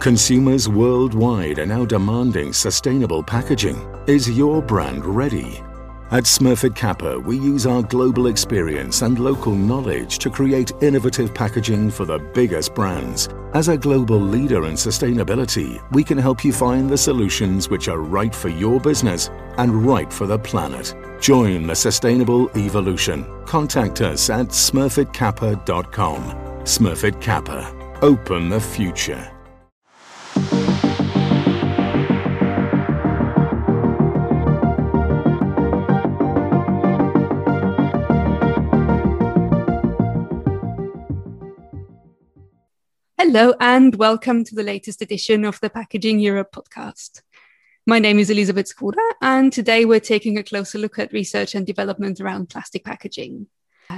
Consumers worldwide are now demanding sustainable packaging. Is your brand ready? At Smurfit Kappa, we use our global experience and local knowledge to create innovative packaging for the biggest brands. As a global leader in sustainability, we can help you find the solutions which are right for your business and right for the planet. Join the sustainable evolution. Contact us at smurfitkappa.com. Smurfit Kappa. Open the future. Hello, and welcome to the latest edition of the Packaging Europe podcast. My name is Elizabeth Skura, and today we're taking a closer look at research and development around plastic packaging.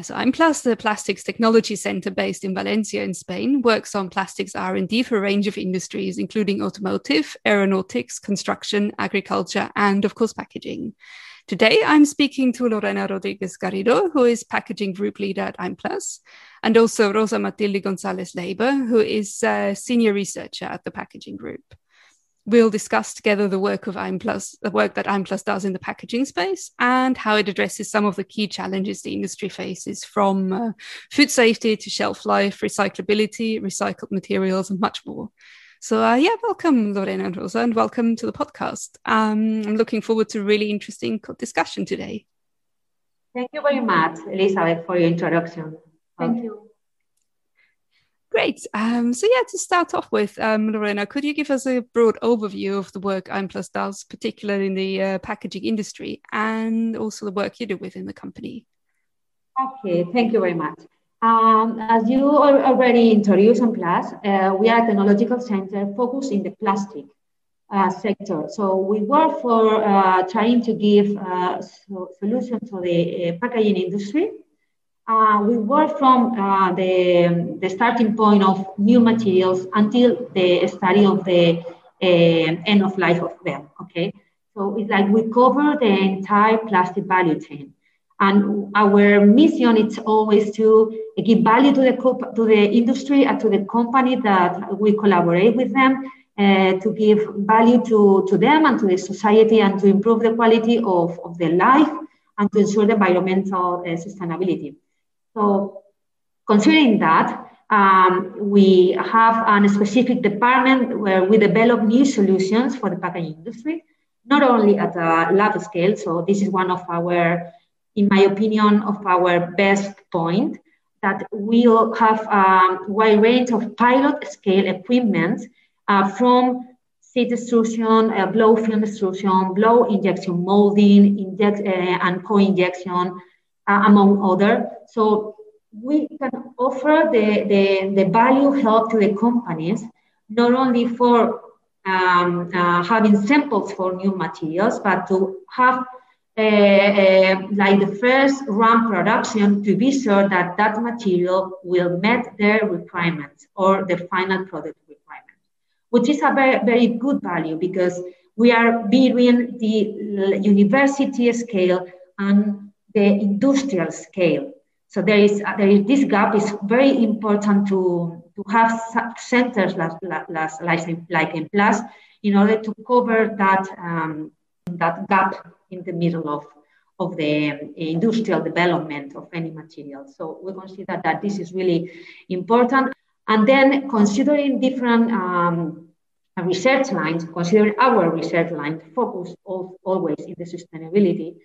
So AIMPLAS, the Plastics Technology Center based in Valencia in Spain, works on plastics R&D for a range of industries, including automotive, aeronautics, construction, agriculture, and of course, packaging. Today, I'm speaking to Lorena Rodriguez Garrido, who is packaging group leader at AIMPLAS, and also Rosa Matilde Gonzalez Leiber, who is a senior researcher at the packaging group. We'll discuss together the work of AIMPLAS, the work that AIMPLAS does in the packaging space, and how it addresses some of the key challenges the industry faces, from uh, food safety to shelf life, recyclability, recycled materials, and much more. So uh, yeah, welcome Lorena and Rosa, and welcome to the podcast. Um, I'm looking forward to a really interesting discussion today. Thank you very much, Elizabeth, for your introduction. Thank you. Great. Um, so yeah, to start off with, um, Lorena, could you give us a broad overview of the work AIMPLAS does, particularly in the uh, packaging industry, and also the work you do within the company? Okay, thank you very much. Um, as you already introduced AIMPLAS, uh, we are a technological center focused in the plastic uh, sector. So we work for uh, trying to give uh, so solutions to the uh, packaging industry. Uh, we work from the, the starting point of new materials until the study of the end of life of them. Okay, so it's like we cover the entire plastic value chain. And our mission is always to give value to the, to the industry and to the company that we collaborate with them uh, to give value to, to them and to the society and to improve the quality of, of their life and to ensure the environmental uh, sustainability. So considering that, um, we have a specific department where we develop new solutions for the packaging industry, not only at a lab scale. So this is one of our in my opinion, of our best point, that we'll have a wide range of pilot scale equipment uh, from sheet extrusion, uh, blow film extrusion, blow injection molding, inject, uh, and co-injection, uh, among other. So we can offer the, the, the value help to the companies, not only for um, uh, having samples for new materials, but to have uh, uh, like the first run production to be sure that that material will meet their requirements or the final product requirement, which is a very, very good value because we are between the university scale and the industrial scale. So there is, there is this gap is very important to, to have centers like, like, like, AIMPLAS in order to cover that, um, that gap in the middle of, of the industrial development of any material. So we consider that this is really important. And then considering different um, research lines, considering our research line focus always in the sustainability,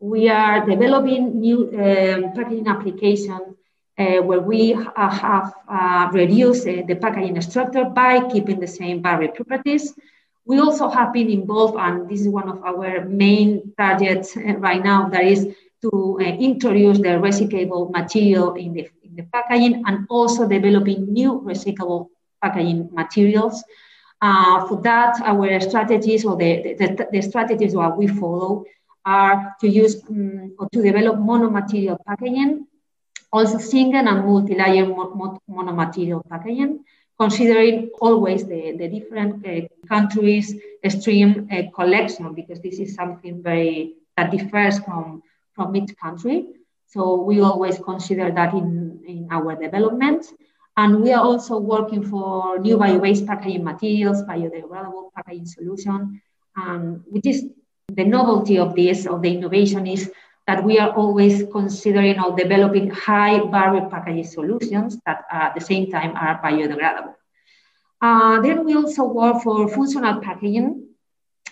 we are developing new uh, packaging applications uh, where we have uh, reduced uh, the packaging structure by keeping the same barrier properties we also have been involved, and this is one of our main targets uh, right now, that is to uh, introduce the recyclable material in the, in the packaging and also developing new recyclable packaging materials. Uh, for that, our strategies or the, the, the, strategies that we follow are to use um, or to develop monomaterial packaging, also single and multi-layer monomaterial packaging, considering always the, the different uh, countries stream uh, collection because this is something very that differs from from each country. So we always consider that in in our development. And we are also working for new bio-based packaging materials, biodegradable packaging solution, um, which is the novelty of this, of the innovation is that we are always considering or developing high barrier packaging solutions that at the same time are biodegradable. Uh, then we also work for functional packaging.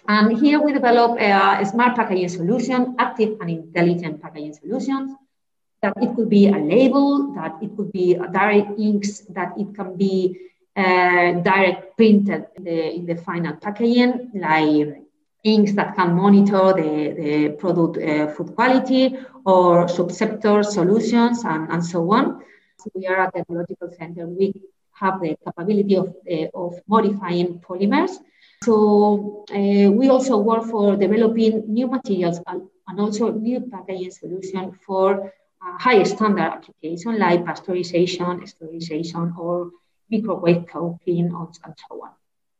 And here we develop a, a smart packaging solution, active and intelligent packaging solutions that it could be a label, that it could be direct inks, that it can be uh, direct printed in the, in the final packaging, like inks that can monitor the, the product uh, food quality or subsector solutions and, and so on. So we are a technological center. We have the capability of, uh, of modifying polymers. So uh, we also work for developing new materials and, and also new packaging solutions for high standard application like pasteurization, sterilization, or microwave coating, and so on.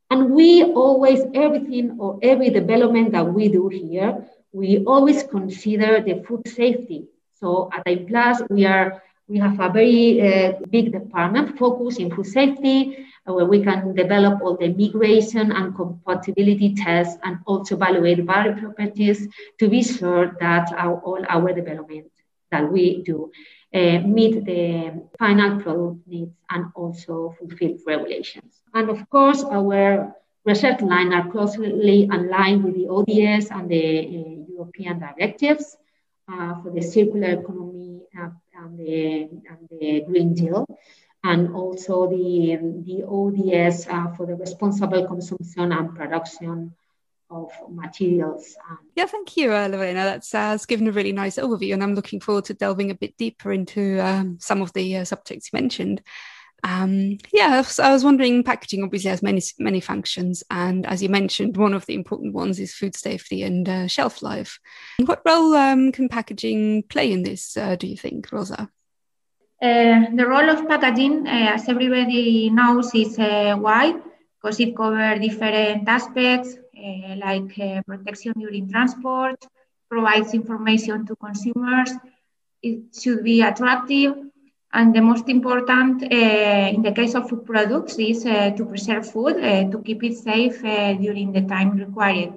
And we always, everything or every development that we do here, we always consider the food safety. So at AIMPLAS, we are we have a very uh, big department focused in food safety, uh, where we can develop all the migration and compatibility tests and also evaluate barrier properties to be sure that our, all our development that we do uh, meet the final product needs and also fulfill regulations. And of course, our research line are closely aligned with the ODS and the uh, European directives uh, for the circular economy and the, and, the, Green Deal, and also the, the ODS uh, for the responsible consumption and production of materials. Yeah, thank you, uh, Lorena. That's, uh, given a really nice overview, and I'm looking forward to delving a bit deeper into um, some of the uh, subjects you mentioned. Um, yeah, I was wondering, packaging obviously has many many functions, and as you mentioned, one of the important ones is food safety and uh, shelf life. What role um, can packaging play in this? Uh, do you think, Rosa? Uh, the role of packaging, uh, as everybody knows, is uh, wide because it covers different aspects like uh, protection during transport, provides information to consumers. It should be attractive. And the most important uh, in the case of food products is to preserve food, to keep it safe during the time required.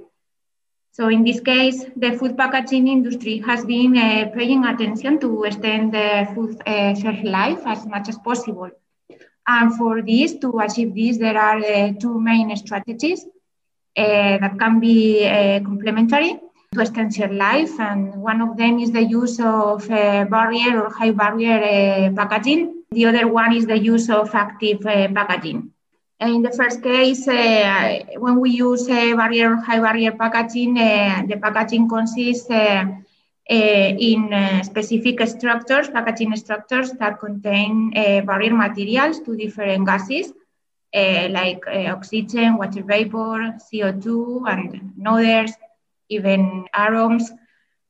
So in this case, the food packaging industry has been uh, paying attention to extend the food uh, shelf life as much as possible. And for this, to achieve this, there are uh, two main strategies. Uh, that can be uh, complementary to extend your life. And one of them is the use of uh, barrier or high barrier packaging. The other one is the use of active packaging. In the first case, uh, when we use uh, barrier high barrier packaging, uh, the packaging consists in specific structures, packaging structures that contain barrier materials to different gases uh, like uh, oxygen, water vapor, CO2, and others, even aroms.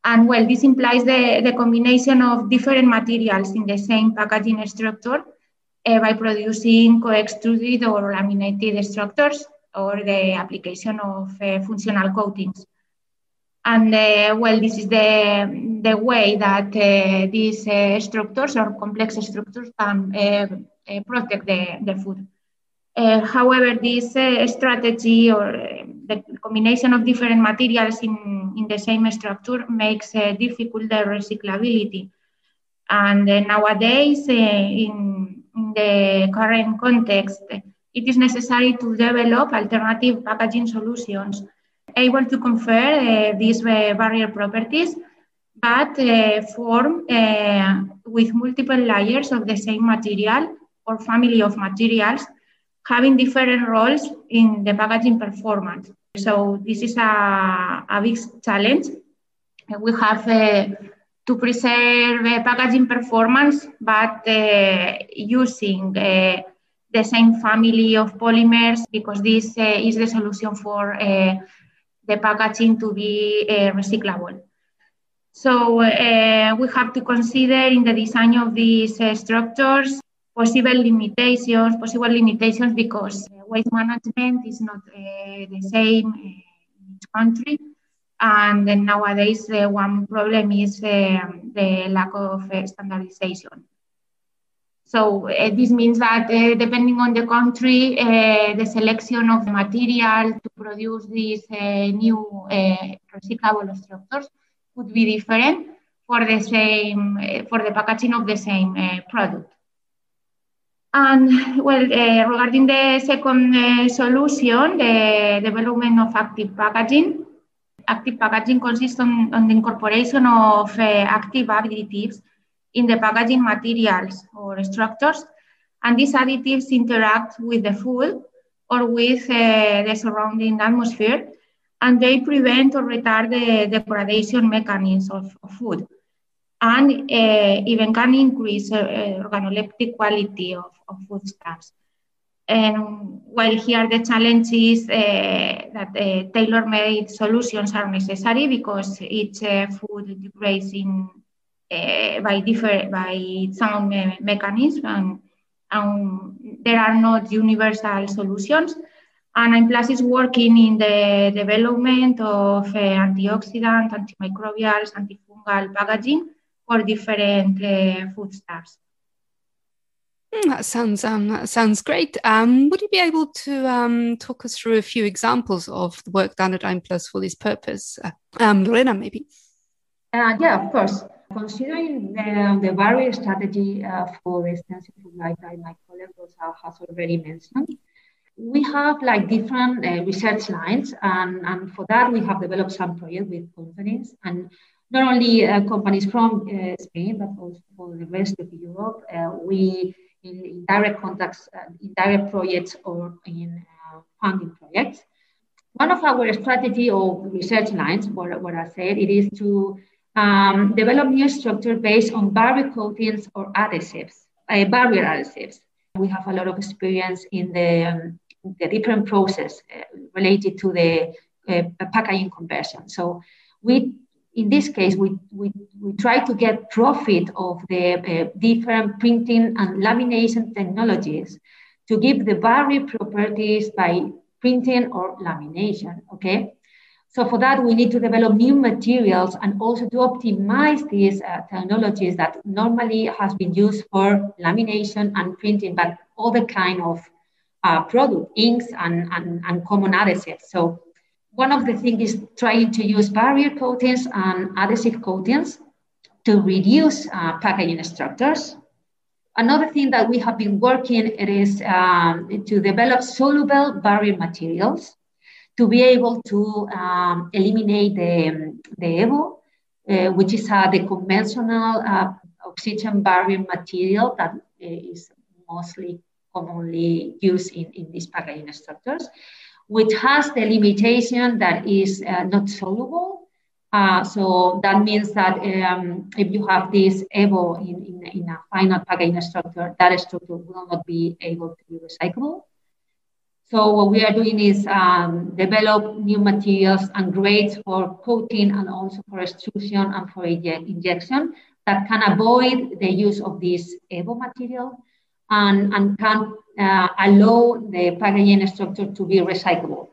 And well, this implies the, the combination of different materials in the same packaging structure uh, by producing co-extruded or laminated structures or the application of uh, functional coatings. And uh, well, this is the, the way that uh, these structures or complex structures can protect the, the food. Uh, however, this uh, strategy or uh, the combination of different materials in, in the same structure makes uh, difficult the recyclability. And uh, nowadays, uh, in, in, the current context, it is necessary to develop alternative packaging solutions able to confer these barrier properties, but form with multiple layers of the same material or family of materials having different roles in the packaging performance. So this is a, a big challenge. We have uh, to preserve uh, packaging performance, but uh, using uh, the same family of polymers because this uh, is the solution for uh, the packaging to be recyclable. So we have to consider in the design of these structures possible limitations, possible limitations because waste management is not uh, the same in each country. And then nowadays, uh, one problem is uh, the lack of uh, standardization. So uh, this means that uh, depending on the country, uh, the selection of the material to produce these uh, new uh, recyclable structures could be different for the same uh, for the packaging of the same product. And well, eh, regarding the second eh, solution, the development of active packaging. Active packaging consists on, on the incorporation of eh, active additives in the packaging materials or structures. And these additives interact with the food or with uh, the surrounding atmosphere, and they prevent or retard the degradation mechanisms of, of food, and uh, even can increase uh, uh organoleptic quality of, of foodstuffs. And while here the challenge is that tailor-made solutions are necessary because each food degrades in by different by sound me- mechanisms and, and there are not universal solutions. And AIMPLAS is working in the development of uh, antioxidant, antimicrobials, antifungal packaging for different uh, foodstuffs. Hmm, that sounds um, that sounds great. Um, would you be able to um, talk us through a few examples of the work done at AIMPLAS for this purpose? Uh, um, Lorena, maybe. Uh, yeah, of course. Considering the, the barrier strategy uh, for extensive food like my colleague has already mentioned, we have like different uh, research lines, and, and for that we have developed some projects with companies, and not only uh, companies from uh, Spain, but also for the rest of Europe. Uh, we in, in, direct contacts, uh, in direct projects, or in funding projects. One of our strategy or research lines, what, what I said, it is to um, develop new structure based on barrier coatings or adhesives, uh, barrier adhesives. We have a lot of experience in the, um, the different process uh, related to the uh, packaging conversion. So we, in this case, we, we, we try to get profit of the uh, different printing and lamination technologies to give the barrier properties by printing or lamination, okay? So for that, we need to develop new materials and also to optimize these uh, technologies that normally has been used for lamination and printing, but other kind of uh, product, inks and, and, and common adhesives. So one of the things is trying to use barrier coatings and adhesive coatings to reduce uh, packaging structures. Another thing that we have been working it is um, to develop soluble barrier materials to be able to um, eliminate the, the EVOH, uh, which is uh, the conventional uh, oxygen barrier material that uh, mostly commonly used in, in these packaging structures, which has the limitation that is uh, not soluble. Uh, so that means that um, if you have this EVOH in, in, in a final packaging structure, that structure will not be able to be recyclable. So what we are doing is um, develop new materials and grades for coating and also for extrusion and for injection that can avoid the use of this EVOH material and, and can uh, allow the packaging structure to be recyclable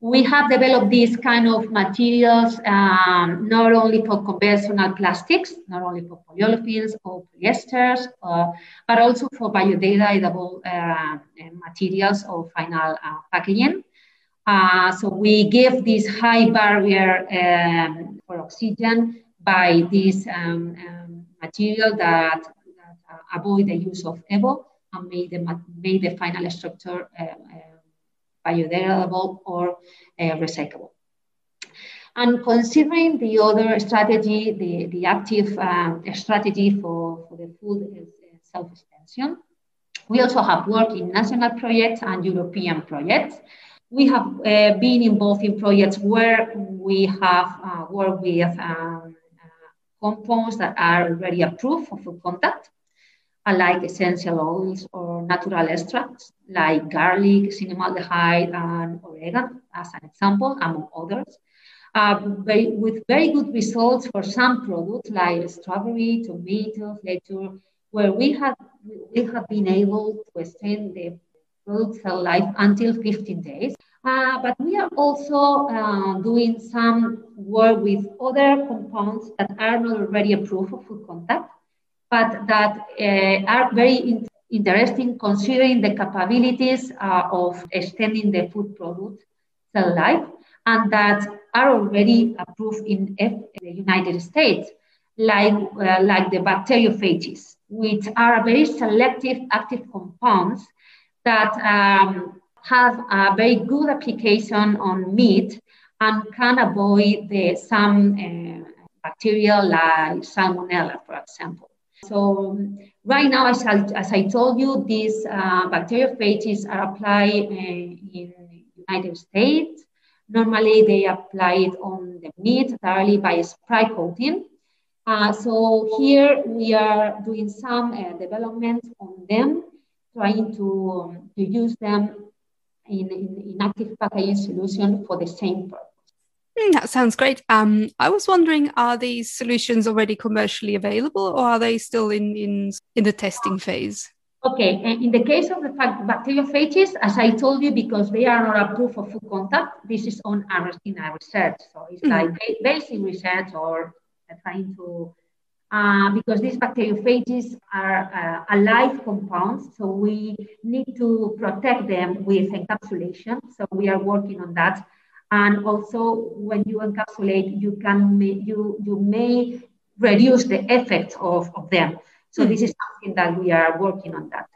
we have developed these kind of materials um, not only for conventional plastics, not only for polyolefins or polyesters, uh, but also for biodegradable uh, materials or final uh, packaging. Uh, so we give this high barrier um, for oxygen by this um, um material that, that uh, avoid the use of EVOH and made the, the final structure uh, biodegradable or uh, recyclable. And considering the other strategy, the, the active um, strategy for, for the food is self-extension, we also have worked in national projects and European projects. We have uh, been involved in projects where we have uh, worked with um, uh, compounds that are already approved for food contact like essential oils or natural extracts like garlic, cinnamaldehyde, and oregano, as an example, among others. Uh, with very good results for some products like strawberry, tomatoes, lettuce, where we have, we have been able to extend the product cell life until 15 days. Uh, but we are also uh, doing some work with other compounds that are not already approved for food contact but that are very in- interesting considering the capabilities of extending the food product cell life and that are already approved in the United States, like, uh, like the bacteriophages, which are very selective active compounds that um, have a very good application on meat and can avoid the, some uh, bacteria like salmonella, for example. So right now, as I, as I told you, these uh, bacteriophages are applied uh, in United States. Normally, they apply it on the meat thoroughly by spray coating. Uh, so here we are doing some uh, development on them, trying to, um, to use them in, in, in active packaging solution for the same purpose. Mm, that sounds great. Um, I was wondering, are these solutions already commercially available, or are they still in in, in the testing phase? Okay, in the case of the bacteriophages, as I told you, because they are not approved for food contact, this is on our in our research. So it's mm like basic research or trying to uh, because these bacteriophages are uh, alive compounds, so we need to protect them with encapsulation. So we are working on that. And also, when you encapsulate, you can you you may reduce the effect of, of them. So mm-hmm. this is something that we are working on that.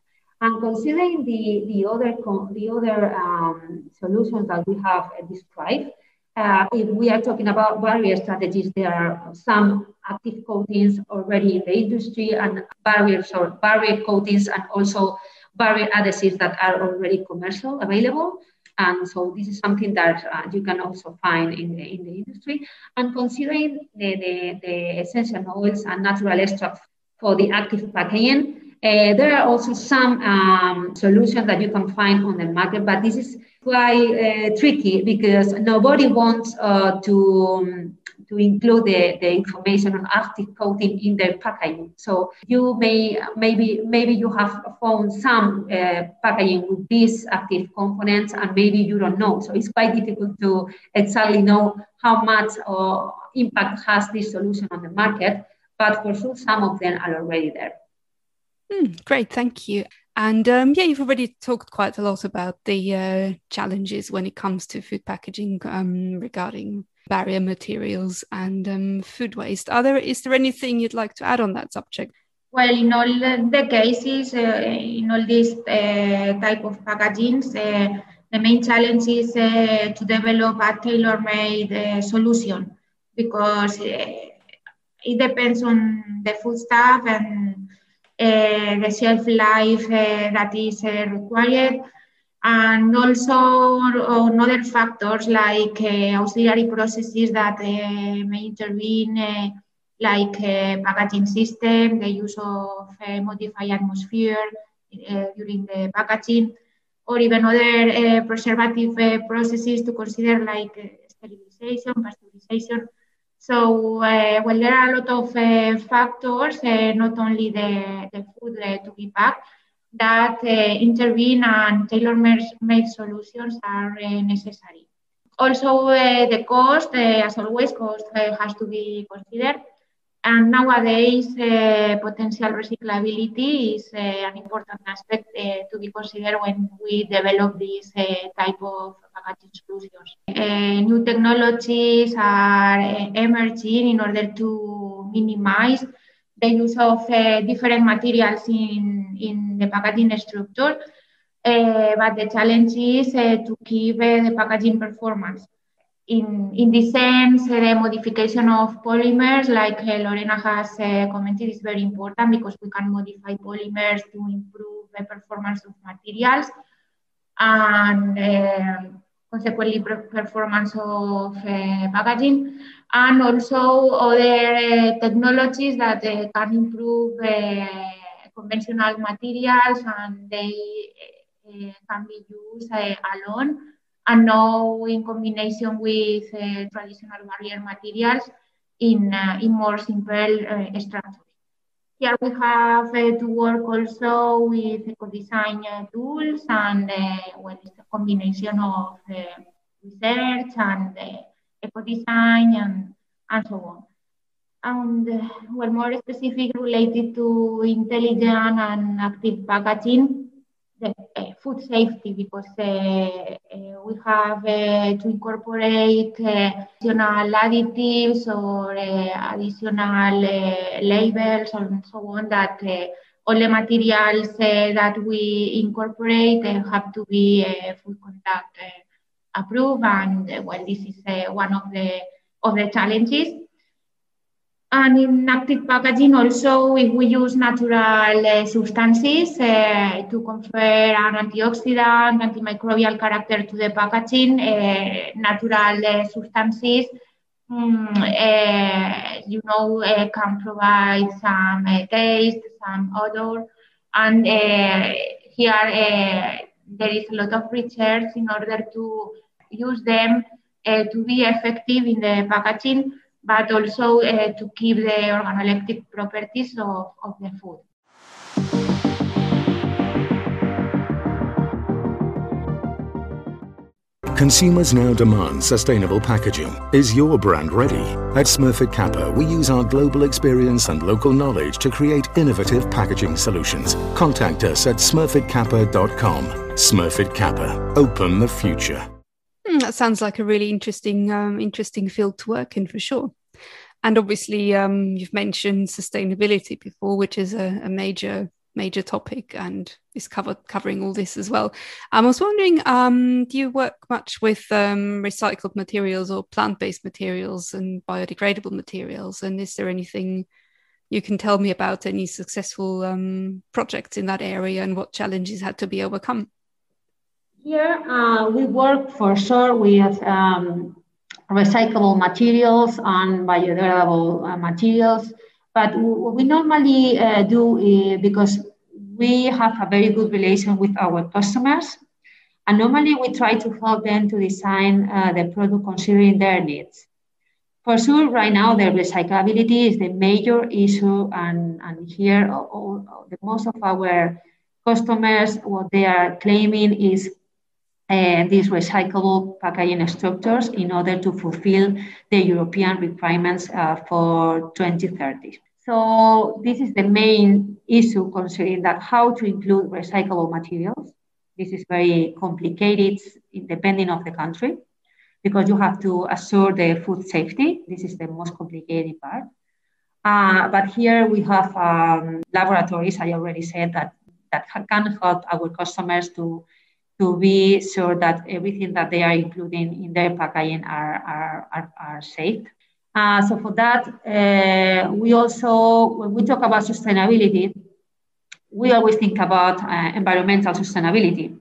And considering the the other the other um, solutions that we have described, uh, if we are talking about barrier strategies, there are some active coatings already in the industry and barriers or barrier coatings and also barrier adhesives that are already commercial available. And so this is something that uh, you can also find in the, in the industry. And considering the, the, the essential oils and natural extracts for the active packaging, uh, there are also some um, solutions that you can find on the market, but this is quite uh, tricky because nobody wants uh, to um, to include the, the information on active coating in their packaging. So you may maybe maybe you have found some uh, packaging with these active components, and maybe you don't know. So it's quite difficult to exactly know how much uh, impact has this solution on the market. But for sure, some of them are already there. Mm, great, thank you. And um, yeah, you've already talked quite a lot about the uh, challenges when it comes to food packaging um, regarding barrier materials and um, food waste. Are there is there anything you'd like to add on that subject? Well, in all the cases, uh, in all these uh, type of packagings, uh, the main challenge is uh, to develop a tailor-made uh, solution because it depends on the food stuff and Eh, the shelf life eh, that is eh, required and also on other factors like auxiliary processes that may intervene, like packaging system, the use of modified atmosphere during the packaging, or even other preservative processes to consider like sterilization, pasteurization. So, uh, well, there are a lot of uh, factors, uh, not only the, the food to be packed, that intervene and tailor-made solutions are necessary. Also, the cost, as always, cost has to be considered. And nowadays, uh, potential recyclability is uh, an important aspect uh, to be considered when we develop these type of packaging solutions. new technologies are emerging in order to minimize the use of different materials in in the packaging structure, uh, but the challenge is uh, to keep uh, the packaging performance. In, in sense, the modification of polymers, like Lorena has commented, is very important because we can modify polymers to improve the performance of materials and consequently performance of uh, packaging and also other uh, technologies that uh, can improve conventional materials and they uh, can be used uh, alone and now in combination with uh, traditional barrier materials in, eh, in more simple eh, structures. Here we have to work also with eco-design tools and well, it's a combination of research and eco-design and, and so on. and well, more specific related to intelligent and active packaging, the uh, food safety, because uh, uh, we have to incorporate additional additives or additional labels and so on that all the materials that we incorporate have to be food contact approved. And well, this is one of the of the challenges. And in active packaging also, if we use natural uh, substances uh, to confer an antioxidant, antimicrobial character to the packaging, uh, natural uh, substances, um, you know, uh, can provide some taste, some odor. And here there is a lot of research in order to use them to be effective in the packaging but also uh, to keep the organoleptic properties of, of the food. Consumers now demand sustainable packaging. Is your brand ready? At Smurfit Kappa, we use our global experience and local knowledge to create innovative packaging solutions. Contact us at smurfitkappa.com. Smurfit Kappa. Open the future. That sounds like a really interesting, um, interesting field to work in for sure. And obviously, um, you've mentioned sustainability before, which is a, a, major, major topic and is covered covering all this as well. I was wondering, um, do you work much with um, recycled materials or plant-based materials and biodegradable materials? And is there anything you can tell me about any successful um, projects in that area and what challenges had to be overcome? Here, uh, we work for sure with um, recyclable materials and biodegradable uh, materials. But what we normally uh, do uh, because we have a very good relation with our customers, and normally we try to help them to design uh, the product considering their needs. For sure, right now, the recyclability is the major issue, and, and here, all, all, the most of our customers, what they are claiming is uh, these recyclable packaging structures in order to fulfill the European requirements uh, for 2030. So this is the main issue concerning that how to include recyclable materials. This is very complicated depending of the country because you have to assure the food safety. This is the most complicated part. Uh, but here we have um, laboratories, I already said, that, that can help our customers to to be sure that everything that they are including in their packaging are, are, are, are safe. Uh, so for that, uh, we also, when we talk about sustainability, we always think about uh, environmental sustainability.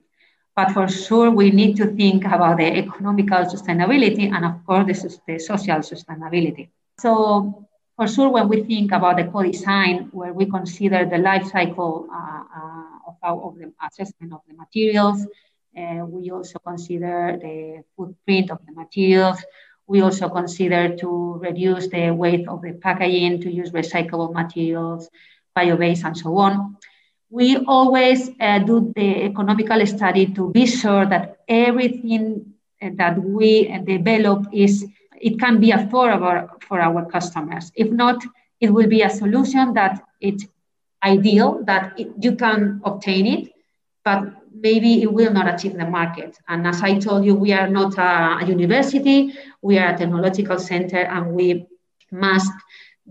But for sure, we need to think about the economical sustainability and, of course, the, the social sustainability. So for sure, when we think about the co-design, where we consider the life cycle uh, uh, of, of the assessment of the materials, uh, we also consider the footprint of the materials. We also consider to reduce the weight of the packaging, to use recyclable materials, bio-based, and so on. We always uh, do the economical study to be sure that everything uh, that we develop is it can be affordable for our customers. If not, it will be a solution that it's ideal that it, you can obtain it, but maybe it will not achieve the market. And as I told you, we are not a, university, we are a technological center, and we must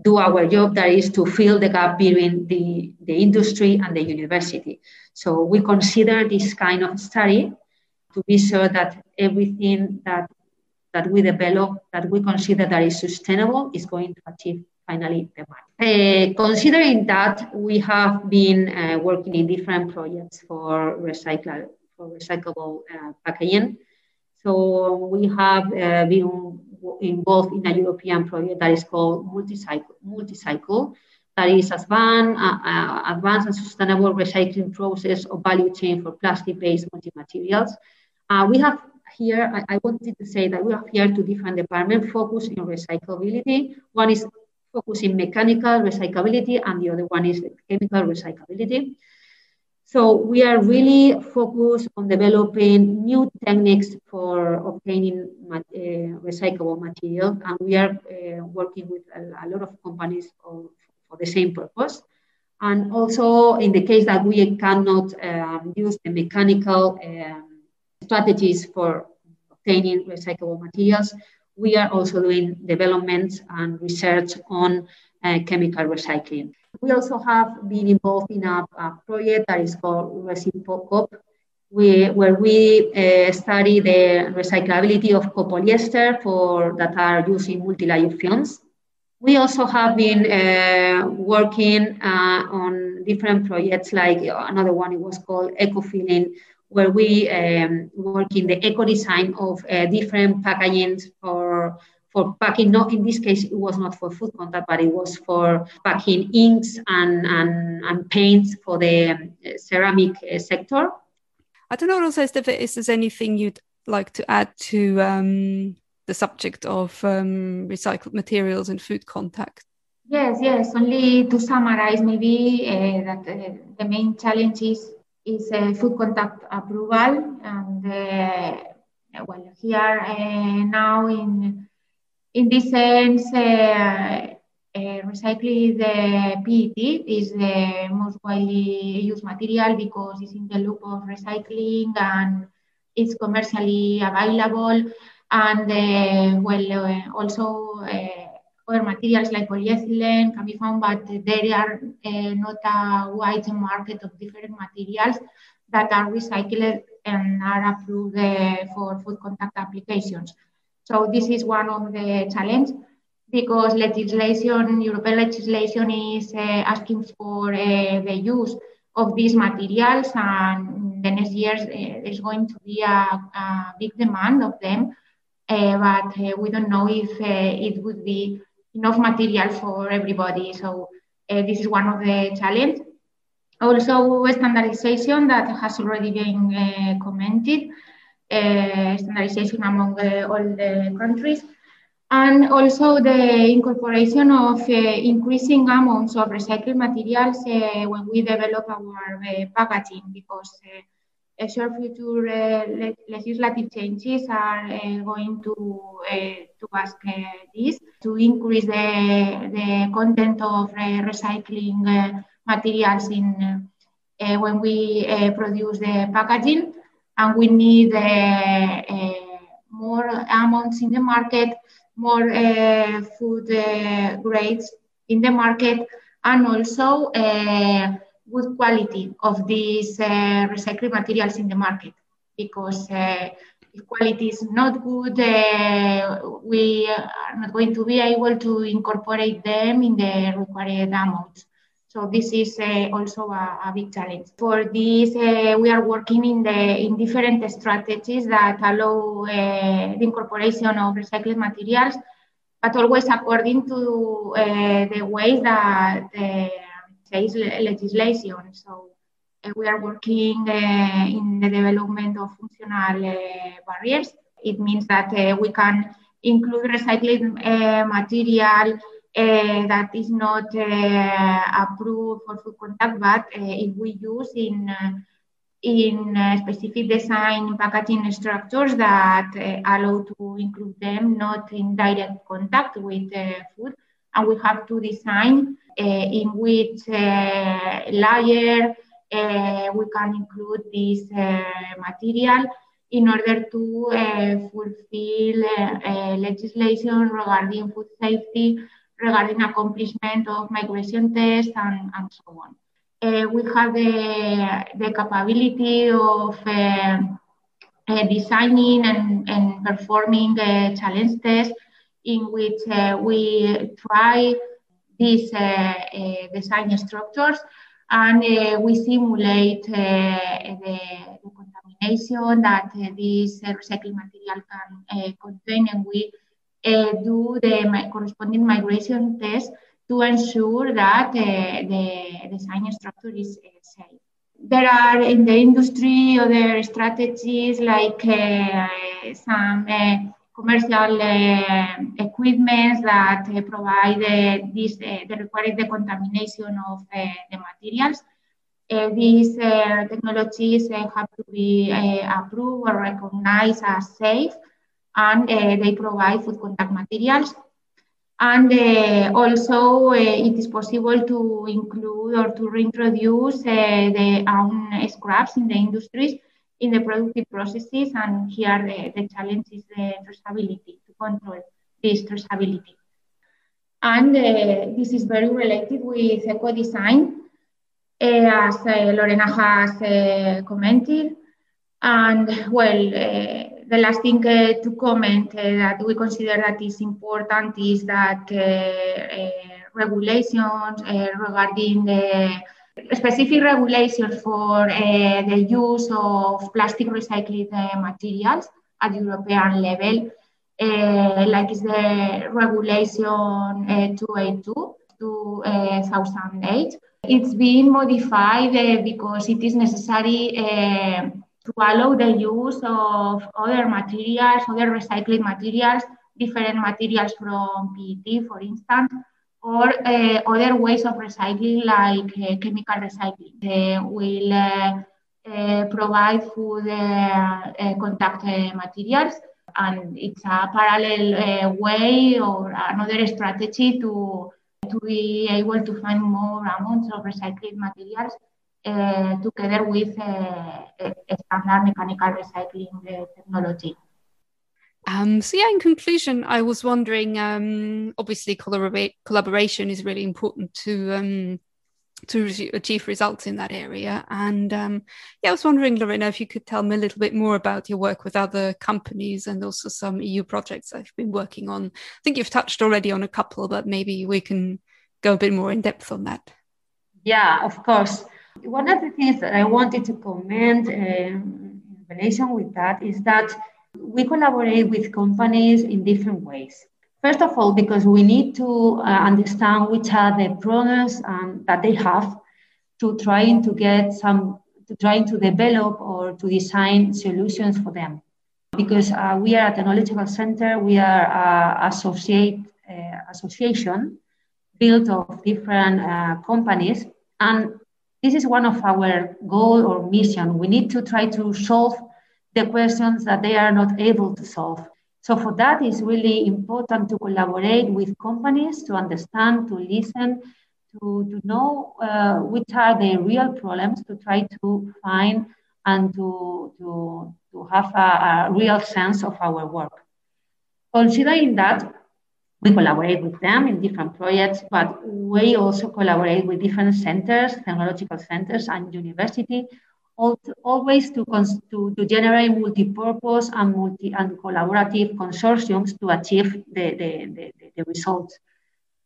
do our job that is to fill the gap between the, the industry and the university. So we consider this kind of study to be sure that everything that that we develop, that we consider that is sustainable, is going to achieve finally the market. Uh, considering that, we have been uh, working in different projects for recycle for recyclable uh, packaging. So we have uh, been involved in a European project that is called Multicycle. Multicycle that is advanced, uh, uh, advanced and sustainable recycling process of value chain for plastic-based multi-materials. we have here, I, I, wanted to say that we have here two different departments focused in recyclability. One is focusing mechanical recyclability, and the other one is chemical recyclability. So we are really focused on developing new techniques for obtaining uh, recyclable material, and we are uh, working with a, a, lot of companies for the same purpose. And also, in the case that we cannot um, use the mechanical um, strategies for obtaining recyclable materials, we are also doing development and research on uh, chemical recycling. We also have been involved in a, a project that is called RecyCop, where we uh, study the recyclability of copolyester for that are used in multi-layer films. We also have been uh, working uh, on different projects, like another one, it was called Ecofilling, where we um, work in the eco design of uh, different packagings for for packing. Not in this case, it was not for food contact, but it was for packing inks and and, and paints for the um, ceramic uh, sector. I don't know, also, if there's anything you'd like to add to um, the subject of um, recycled materials and food contact. Yes, yes. Only to summarize, maybe uh, that uh, the main challenge is is a food contact approval. And uh, well, here uh, now in in this sense, uh, uh, recycling the PET is the most widely used material because it's in the loop of recycling and it's commercially available. And well, also other materials like polyethylene can be found, but there are uh, not a wide market of different materials that are recycled and are approved uh, for food contact applications. So this is one of the challenges because legislation, European legislation is uh, asking for uh, the use of these materials and the next years uh, there's going to be a, a big demand of them. Uh, but we don't know if it would be enough material for everybody. So uh, this is one of the challenges. Also, standardization that has already been uh, commented, uh, standardization among uh, all the countries, and also the incorporation of uh, increasing amounts of recycled materials uh, when we develop our packaging, because sure future uh, legislative changes are uh, going to uh, to ask this to increase the, the content of recycling materials in uh, eh, when we eh, produce the packaging and we need eh, more amounts in the market more food grades in the market and also good quality of these uh, recycled materials in the market because uh, if quality is not good, uh, we are not going to be able to incorporate them in the required amounts. So this is uh, also a, a, big challenge. For this, uh, we are working in the in different strategies that allow uh, the incorporation of recycled materials, but always according to the ways that the says legislation. So uh, we are working uh, in the development of functional uh, barriers. It means that we can include recycled material uh, that is not uh, approved for food contact, but uh, if we use in in specific design packaging structures that allow to include them not in direct contact with food, and we have to design uh, in which uh, layer uh, we can include this material in order to fulfill legislation regarding food safety, regarding accomplishment of migration tests, and, and so on. Uh, we have the, the capability of uh, uh, designing and, and performing challenge tests in which we try these uh, uh, design structures and uh, we simulate the, the, contamination that this recycled material can contain and we do the corresponding migration test to ensure that the design structure is safe there are in the industry other strategies like uh, some uh, commercial uh, equipment that uh, provide uh, this, the required decontamination of the materials. Uh, these uh, technologies uh, have to be approved or recognized as safe, and they provide food contact materials. And also, it is possible to include or to reintroduce the own scraps in the industries in the productive processes. And here, the, the challenge is the traceability to control this traceability. And uh, this is very related with eco design uh, as uh, Lorena has uh, commented. And well, the last thing to comment that we consider that is important is that regulations regarding the specific regulations for uh, the use of plastic recycled uh, materials at European level, uh, like is the regulation 282 2008, it's being modified uh, because it is necessary uh, to allow the use of other materials, other recycled materials, different materials from PET, for instance, or uh, other ways of recycling like uh, chemical recycling. They will uh, uh, provide food contact materials and it's a parallel way or another strategy to to be able to find more amounts of recycled materials uh, together with uh, standard mechanical recycling uh, technology. Um, so yeah, in conclusion, I was wondering. Um, obviously, collabora- collaboration is really important to um, to achieve results in that area. And um, yeah, I was wondering, Lorena, if you could tell me a little bit more about your work with other companies and also some EU projects you've been working on. I think you've touched already on a couple, but maybe we can go a bit more in depth on that. Yeah, of course. One of the things that I wanted to comment uh, in relation with that is that we collaborate with companies in different ways. First of all, because we need to uh, understand which are the problems um, that they have to trying to get some, to trying to develop or to design solutions for them. Because uh, we are a technological center, we are an associate uh, association built of different uh, companies, and this is one of our goal or mission. We need to try to solve the questions that they are not able to solve. So for that, it's really important to collaborate with companies to understand, to listen, to, to know uh, which are the real problems, to try to find and to, to, to have a, a real sense of our work. Considering that, we collaborate with them in different projects, but we also collaborate with different centers, technological centers and university always to, to, to generate multi-purpose and multi and collaborative consortiums to achieve the, the, the, the results.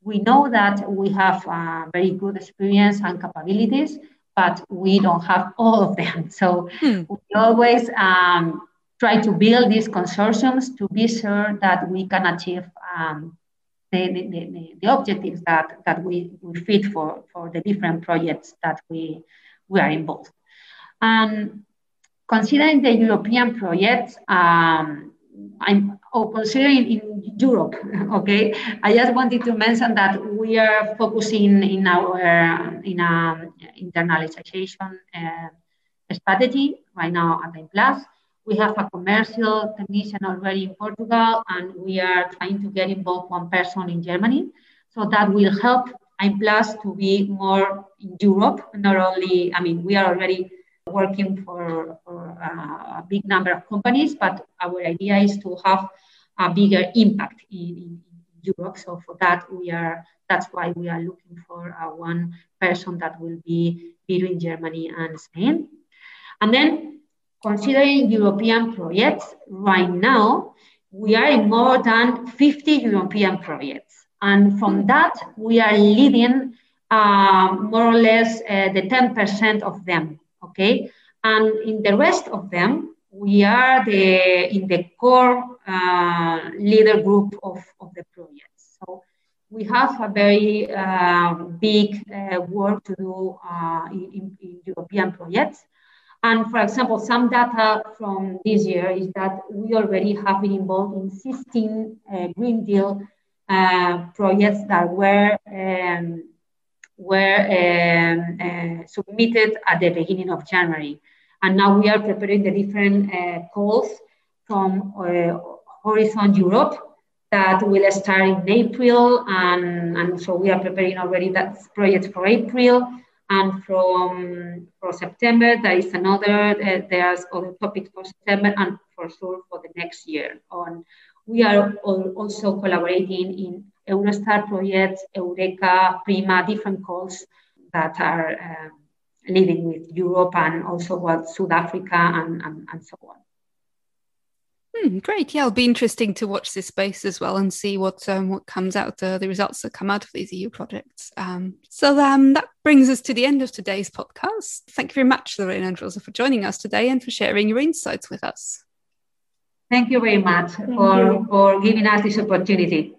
We know that we have a very good experience and capabilities, but we don't have all of them. So hmm. we always um, try to build these consortiums to be sure that we can achieve um, the, the, the, the, objectives that, that we, we fit for, for the different projects that we, we are involved. Um, considering the European projects, um, I'm oh, considering in Europe, okay, I just wanted to mention that we are focusing in our in a internalization uh, strategy right now at AIMPLAS. We have a commercial technician already in Portugal, and we are trying to get involved one person in Germany. So that will help AIMPLAS to be more in Europe, not only, I mean, we are already working for, for a big number of companies, but our idea is to have a bigger impact in, in Europe. So for that, we are that's why we are looking for one person that will be between Germany and Spain. And then considering European projects, right now we are in more than 50 European projects. And from that, we are leading uh, more or less uh, the 10% of them okay? And in the rest of them, we are the, in the core uh, leader group of, of the projects. So we have a very uh, big uh, work to do uh, in, in, European projects. And for example, some data from this year is that we already have been involved in 16 uh, Green Deal uh, projects that were um, were um, uh, submitted at the beginning of January. And now we are preparing the different uh, calls from uh, Horizon Europe that will start in April. And, and so we are preparing already that project for April. And from for September, there is another, uh, there's other topics for September and for sure for the next year. On We are also collaborating in Eurostar projects, Eureka, Prima, different calls that are uh, living with Europe and also what South Africa and, and, and so on. Hmm, great. Yeah, it'll be interesting to watch this space as well and see what um, what comes out, uh, the results that come out of these EU projects. Um, so um, that brings us to the end of today's podcast. Thank you very much, Lorena and Rosa, for joining us today and for sharing your insights with us. Thank you very much for, for giving us this opportunity.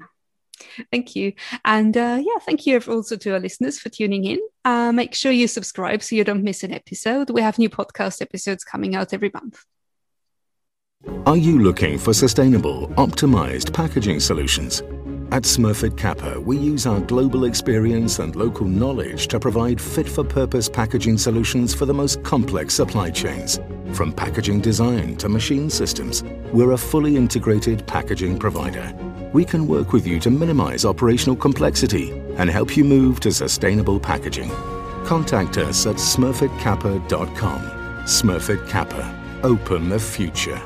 Thank you. And uh, yeah, thank you also to our listeners for tuning in. Uh, make sure you subscribe so you don't miss an episode. We have new podcast episodes coming out every month. Are you looking for sustainable, optimized packaging solutions? At Smurfit Kappa, we use our global experience and local knowledge to provide fit for purpose packaging solutions for the most complex supply chains. From packaging design to machine systems, we're a fully integrated packaging provider. We can work with you to minimize operational complexity and help you move to sustainable packaging. Contact us at smurfitkappa.com. Smurfit Kappa. Open the future.